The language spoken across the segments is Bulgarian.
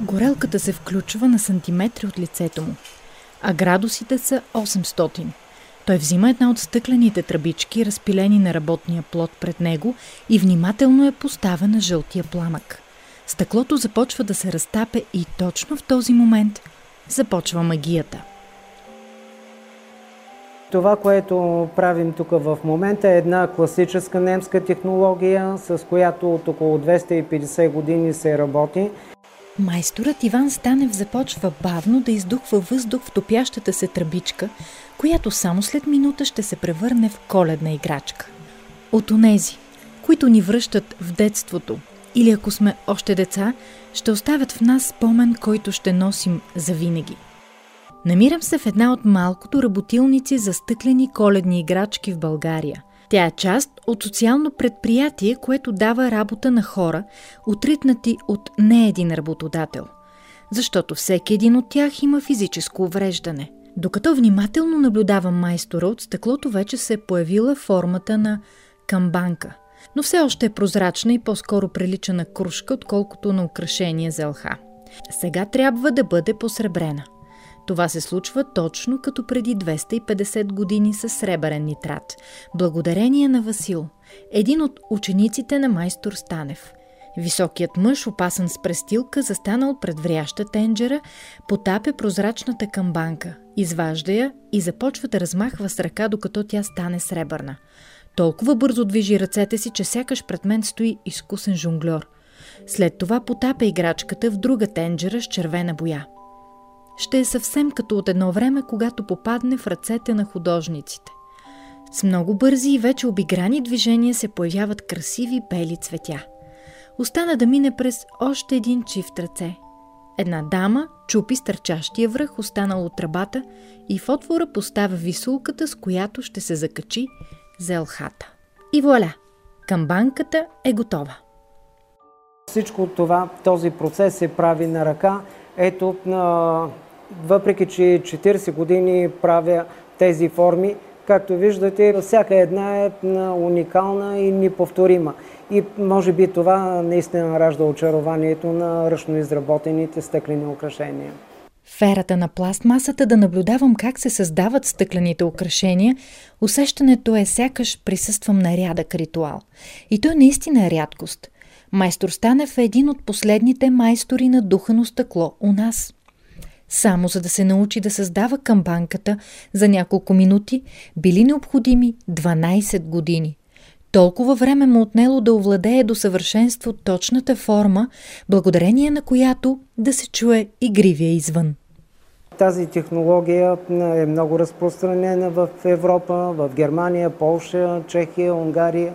Горелката се включва на сантиметри от лицето му, а градусите са 800. Той взима една от стъклените тръбички, разпилени на работния плод пред него и внимателно е поставя на жълтия пламък. Стъклото започва да се разтапе и точно в този момент започва магията. Това, което правим тук в момента е една класическа немска технология, с която от около 250 години се работи. Майсторът Иван Станев започва бавно да издухва въздух в топящата се тръбичка, която само след минута ще се превърне в коледна играчка. От онези, които ни връщат в детството, или ако сме още деца, ще оставят в нас спомен, който ще носим завинаги. Намирам се в една от малкото работилници за стъклени коледни играчки в България. Тя е част от социално предприятие, което дава работа на хора, отритнати от не един работодател. Защото всеки един от тях има физическо увреждане. Докато внимателно наблюдавам майстора, от стъклото вече се е появила формата на камбанка – но все още е прозрачна и по-скоро прилича на кружка, отколкото на украшение за лха. Сега трябва да бъде посребрена. Това се случва точно като преди 250 години с сребърен нитрат, благодарение на Васил, един от учениците на майстор Станев. Високият мъж, опасан с престилка, застанал пред вряща тенджера, потапя прозрачната камбанка, изважда я и започва да размахва с ръка, докато тя стане сребърна – толкова бързо движи ръцете си, че сякаш пред мен стои изкусен жонглер. След това потапя играчката в друга тенджера с червена боя. Ще е съвсем като от едно време, когато попадне в ръцете на художниците. С много бързи и вече обиграни движения се появяват красиви бели цветя. Остана да мине през още един чифт ръце. Една дама чупи стърчащия връх, останал от тръбата, и в отвора поставя висулката, с която ще се закачи за елхата. И вуаля! Камбанката е готова. Всичко това, този процес се прави на ръка. Ето, въпреки че 40 години правя тези форми, както виждате, всяка една е уникална и неповторима. И може би това наистина ражда очарованието на ръчно изработените стъклени украшения. В ерата на пластмасата да наблюдавам как се създават стъклените украшения, усещането е сякаш присъствам на рядък ритуал. И той наистина е рядкост. Майстор Станев е един от последните майстори на духано стъкло у нас. Само за да се научи да създава камбанката за няколко минути, били необходими 12 години – толкова време му отнело да овладее до съвършенство точната форма, благодарение на която да се чуе игривия извън. Тази технология е много разпространена в Европа, в Германия, Полша, Чехия, Унгария,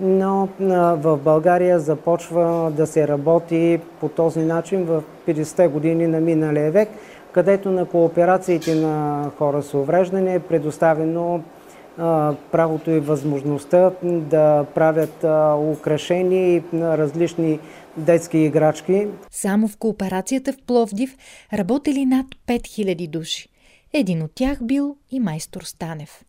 но в България започва да се работи по този начин в 50-те години на миналия век, където на кооперациите на хора с увреждане е предоставено правото и възможността да правят украшения и различни детски играчки. Само в кооперацията в Пловдив работели над 5000 души. Един от тях бил и майстор Станев.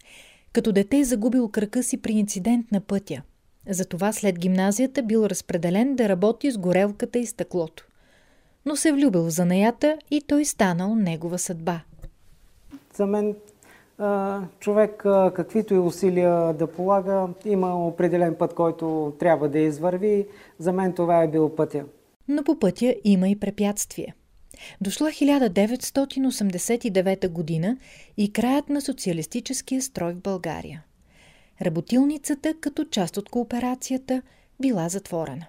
Като дете загубил кръка си при инцидент на пътя. Затова след гимназията бил разпределен да работи с горелката и стъклото. Но се влюбил в занаята и той станал негова съдба. За мен човек, каквито и усилия да полага, има определен път, който трябва да извърви. За мен това е бил пътя. Но по пътя има и препятствия. Дошла 1989 година и краят на социалистическия строй в България. Работилницата, като част от кооперацията, била затворена.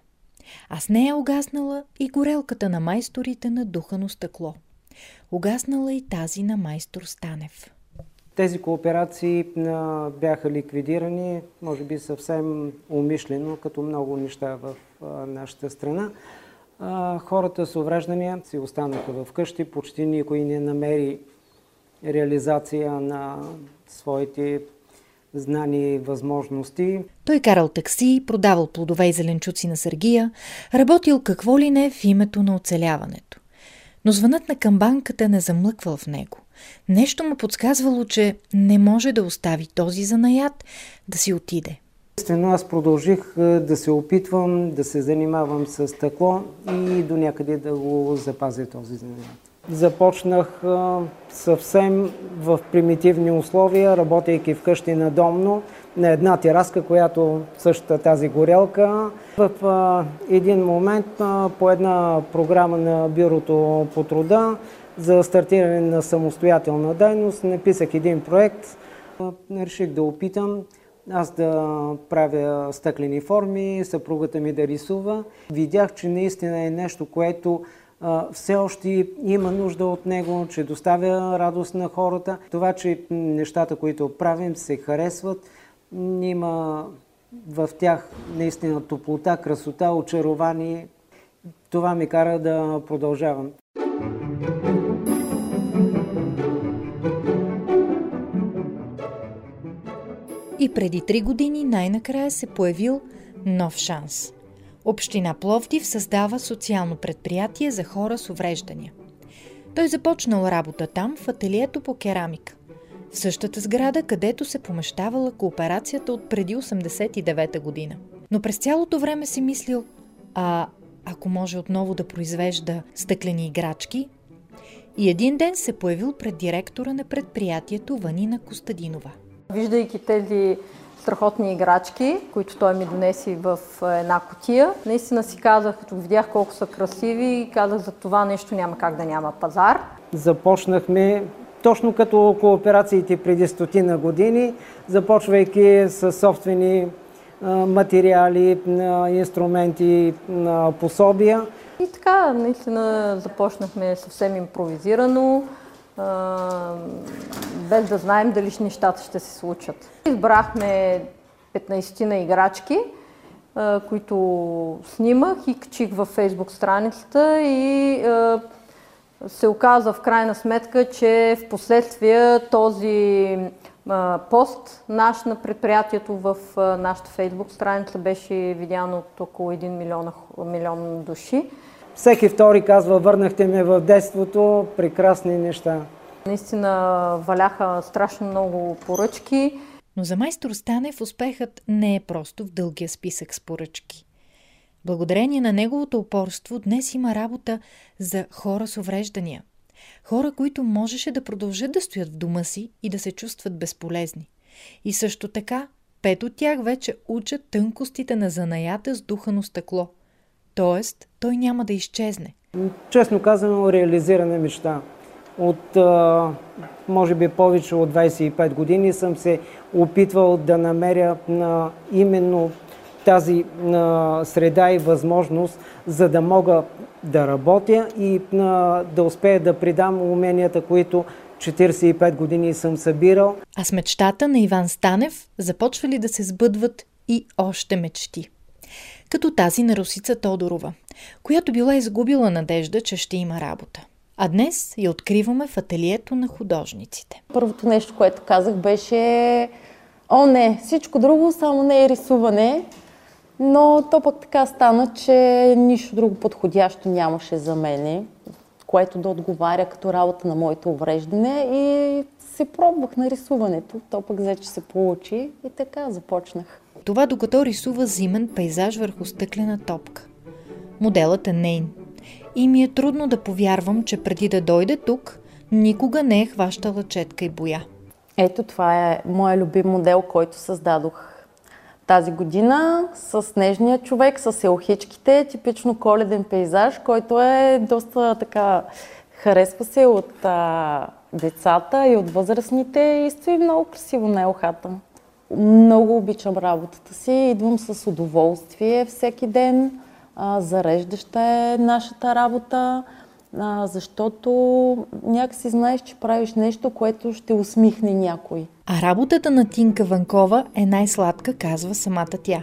А с нея огаснала и горелката на майсторите на духано стъкло. Огаснала и тази на майстор Станев. Тези кооперации бяха ликвидирани, може би съвсем умишлено, като много неща в нашата страна. Хората с увреждания си останаха в къщи, почти никой не намери реализация на своите знания и възможности. Той карал такси, продавал плодове и зеленчуци на Сергия, работил какво ли не в името на оцеляването. Но звънът на камбанката не замлъквал в него. Нещо му подсказвало, че не може да остави този занаят да си отиде. Естествено, аз продължих да се опитвам да се занимавам с стъкло и до някъде да го запазя този занимател. Започнах съвсем в примитивни условия, работейки вкъщи надомно, на една тераска, която същата тази горелка. В един момент по една програма на Бюрото по труда за стартиране на самостоятелна дейност написах един проект. Реших да опитам аз да правя стъклени форми, съпругата ми да рисува. Видях, че наистина е нещо, което все още има нужда от него, че доставя радост на хората. Това, че нещата, които правим, се харесват, има в тях наистина топлота, красота, очарование. Това ми кара да продължавам. И преди три години най-накрая се появил нов шанс. Община Пловдив създава социално предприятие за хора с увреждания. Той започнал работа там в ателието по керамика. В същата сграда, където се помещавала кооперацията от преди 89-та година. Но през цялото време си мислил, а ако може отново да произвежда стъклени играчки, и един ден се появил пред директора на предприятието Ванина Костадинова. Виждайки тези страхотни играчки, които той ми донеси в една котия. Наистина си казах, като видях колко са красиви, казах за това нещо няма как да няма пазар. Започнахме точно като кооперациите преди стотина години, започвайки с собствени материали, инструменти, пособия. И така, наистина започнахме съвсем импровизирано без да знаем дали нещата ще се случат. Избрахме 15 на играчки, които снимах и качих във фейсбук страницата и се оказа в крайна сметка, че в последствие този пост наш на предприятието в нашата фейсбук страница беше видян от около 1 милион, милион души. Всеки втори казва, върнахте ме в детството, прекрасни неща. Наистина валяха страшно много поръчки. Но за майстор Станев успехът не е просто в дългия списък с поръчки. Благодарение на неговото упорство днес има работа за хора с увреждания. Хора, които можеше да продължат да стоят в дома си и да се чувстват безполезни. И също така, пет от тях вече учат тънкостите на занаята с духано стъкло. Тоест, той няма да изчезне. Честно казано, реализирана мечта. От, може би, повече от 25 години съм се опитвал да намеря на именно тази среда и възможност, за да мога да работя и да успея да придам уменията, които 45 години съм събирал. А с мечтата на Иван Станев започвали да се сбъдват и още мечти. Като тази на Русица Тодорова, която била изгубила надежда, че ще има работа. А днес я откриваме в ателието на художниците. Първото нещо, което казах беше О, не, всичко друго, само не е рисуване. Но то пък така стана, че нищо друго подходящо нямаше за мене, което да отговаря като работа на моето увреждане и се пробвах на рисуването. То пък взе, че се получи и така започнах. Това докато рисува зимен пейзаж върху стъклена топка. Моделът е нейн. И ми е трудно да повярвам, че преди да дойде тук, никога не е хващала четка и боя. Ето това е моя любим модел, който създадох тази година с нежния човек, с елхичките, типично коледен пейзаж, който е доста така харесва се от а, децата и от възрастните и стои много красиво на елхата. Много обичам работата си, идвам с удоволствие всеки ден, зареждаща е нашата работа, а, защото някакси знаеш, че правиш нещо, което ще усмихне някой. А работата на Тинка Ванкова е най-сладка, казва самата тя.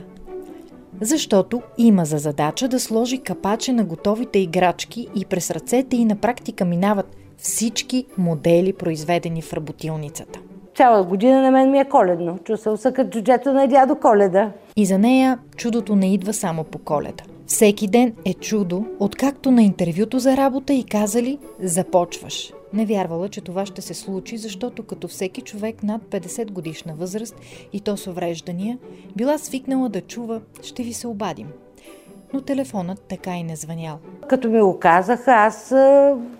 Защото има за задача да сложи капаче на готовите играчки и през ръцете и на практика минават всички модели, произведени в работилницата. Цяла година на мен ми е коледно. Чувствам се като джуджето на дядо Коледа. И за нея чудото не идва само по коледа. Всеки ден е чудо, откакто на интервюто за работа и казали «Започваш». Не вярвала, че това ще се случи, защото като всеки човек над 50 годишна възраст и то с увреждания, била свикнала да чува «ще ви се обадим». Но телефонът така и не звънял. Като ми го казаха, аз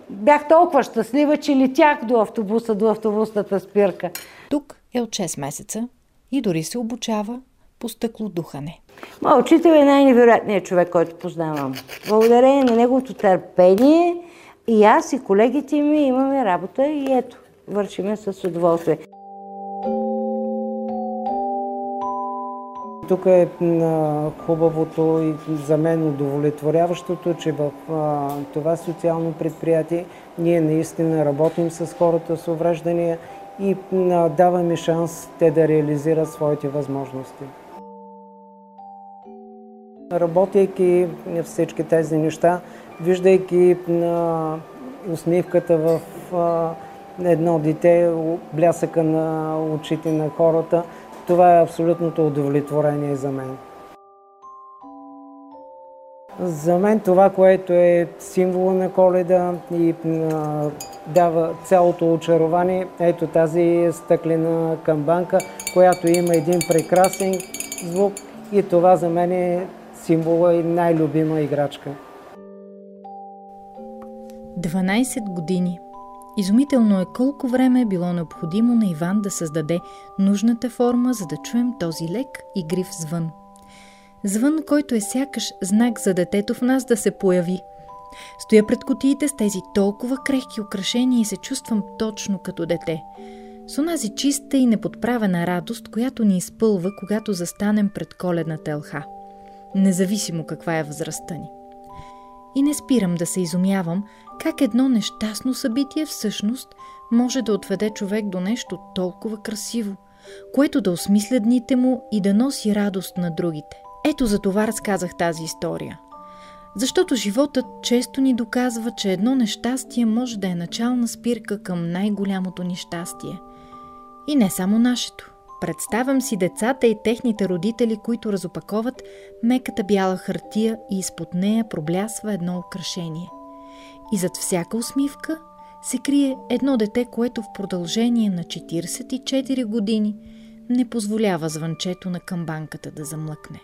бях толкова щастлива, че летях до автобуса, до автобусната спирка. Тук е от 6 месеца и дори се обучава по стъклодухане. Моят учител е най-невероятният човек, който познавам. Благодарение на неговото търпение и аз и колегите ми имаме работа и ето, вършиме с удоволствие. Тук е хубавото и за мен удовлетворяващото, че в това социално предприятие ние наистина работим с хората с увреждания и даваме шанс те да реализират своите възможности. Работейки всички тези неща, виждайки усмивката в едно дете, блясъка на очите на хората, това е абсолютното удовлетворение за мен. За мен това, което е символа на коледа и дава цялото очарование, ето тази стъклена камбанка, която има един прекрасен звук и това за мен е символа и най-любима играчка. 12 години. Изумително е колко време е било необходимо на Иван да създаде нужната форма, за да чуем този лек и грив звън. Звън, който е сякаш знак за детето в нас да се появи. Стоя пред котиите с тези толкова крехки украшения и се чувствам точно като дете. С онази чиста и неподправена радост, която ни изпълва, когато застанем пред коледната елха. Независимо каква е възрастта ни. И не спирам да се изумявам как едно нещастно събитие всъщност може да отведе човек до нещо толкова красиво, което да осмисля дните му и да носи радост на другите. Ето за това разказах тази история. Защото животът често ни доказва, че едно нещастие може да е начална спирка към най-голямото ни щастие. И не само нашето. Представям си децата и техните родители, които разопаковат меката бяла хартия и изпод нея проблясва едно украшение. И зад всяка усмивка се крие едно дете, което в продължение на 44 години не позволява звънчето на камбанката да замлъкне.